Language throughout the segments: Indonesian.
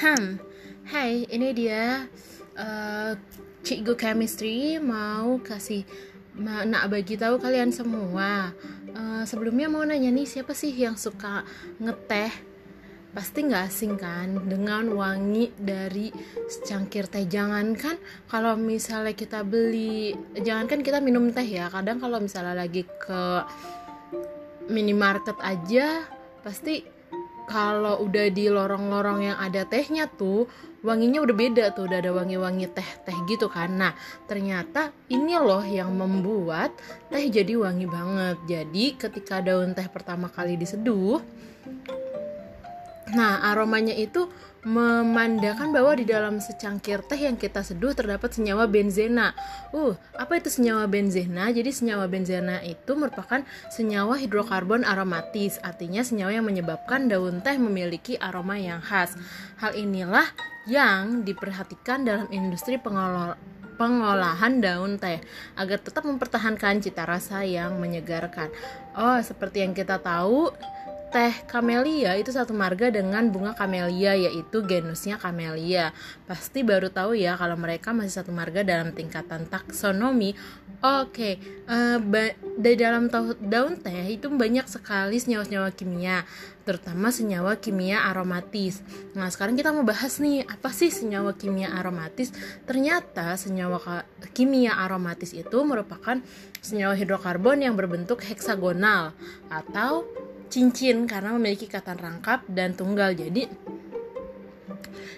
Hmm, hai, ini dia uh, Cikgu Chemistry mau kasih ma nak bagi tahu kalian semua. Uh, sebelumnya mau nanya nih siapa sih yang suka ngeteh? Pasti nggak asing kan dengan wangi dari secangkir teh. Jangan kan kalau misalnya kita beli, jangan kan kita minum teh ya. Kadang kalau misalnya lagi ke minimarket aja pasti kalau udah di lorong-lorong yang ada tehnya tuh wanginya udah beda tuh udah ada wangi-wangi teh-teh gitu kan. Nah ternyata ini loh yang membuat teh jadi wangi banget. Jadi ketika daun teh pertama kali diseduh nah aromanya itu memandangkan bahwa di dalam secangkir teh yang kita seduh terdapat senyawa benzena. Uh, apa itu senyawa benzena? Jadi senyawa benzena itu merupakan senyawa hidrokarbon aromatis, artinya senyawa yang menyebabkan daun teh memiliki aroma yang khas. Hal inilah yang diperhatikan dalam industri pengolahan pengolahan daun teh agar tetap mempertahankan cita rasa yang menyegarkan. Oh, seperti yang kita tahu, teh camellia itu satu marga dengan bunga camellia yaitu genusnya camellia. Pasti baru tahu ya kalau mereka masih satu marga dalam tingkatan taksonomi. Oke, okay, uh, eh, dari dalam daun teh itu banyak sekali senyawa-senyawa kimia, terutama senyawa kimia aromatis. Nah, sekarang kita mau bahas nih, apa sih senyawa kimia aromatis? Ternyata senyawa kimia aromatis itu merupakan senyawa hidrokarbon yang berbentuk heksagonal atau cincin karena memiliki ikatan rangkap dan tunggal. Jadi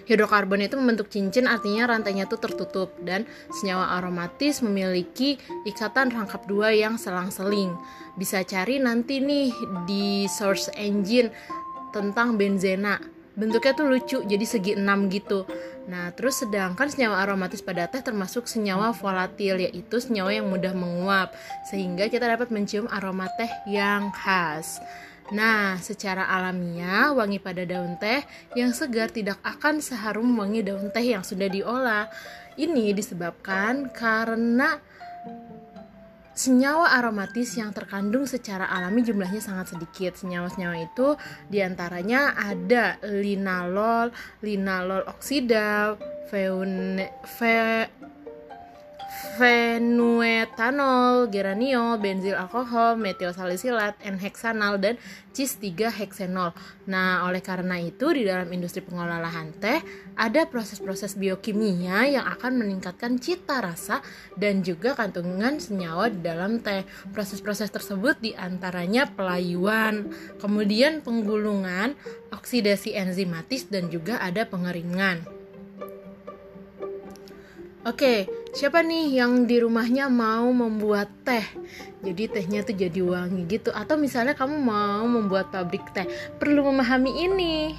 hidrokarbon itu membentuk cincin artinya rantainya itu tertutup dan senyawa aromatis memiliki ikatan rangkap dua yang selang-seling. Bisa cari nanti nih di source engine tentang benzena. Bentuknya tuh lucu, jadi segi enam gitu. Nah, terus sedangkan senyawa aromatis pada teh termasuk senyawa volatil, yaitu senyawa yang mudah menguap, sehingga kita dapat mencium aroma teh yang khas. Nah, secara alamiah, wangi pada daun teh yang segar tidak akan seharum wangi daun teh yang sudah diolah. Ini disebabkan karena senyawa aromatis yang terkandung secara alami jumlahnya sangat sedikit. Senyawa-senyawa itu di antaranya ada linalol, linalol oksida, fenuetanol, geraniol, benzil alkohol, metil salisilat, N-heksanal, dan cis 3 heksenol. Nah, oleh karena itu di dalam industri pengolahan teh ada proses-proses biokimia yang akan meningkatkan cita rasa dan juga kandungan senyawa di dalam teh. Proses-proses tersebut di antaranya pelayuan, kemudian penggulungan, oksidasi enzimatis, dan juga ada pengeringan. Oke, siapa nih yang di rumahnya mau membuat teh? Jadi tehnya tuh jadi wangi gitu. Atau misalnya kamu mau membuat pabrik teh, perlu memahami ini.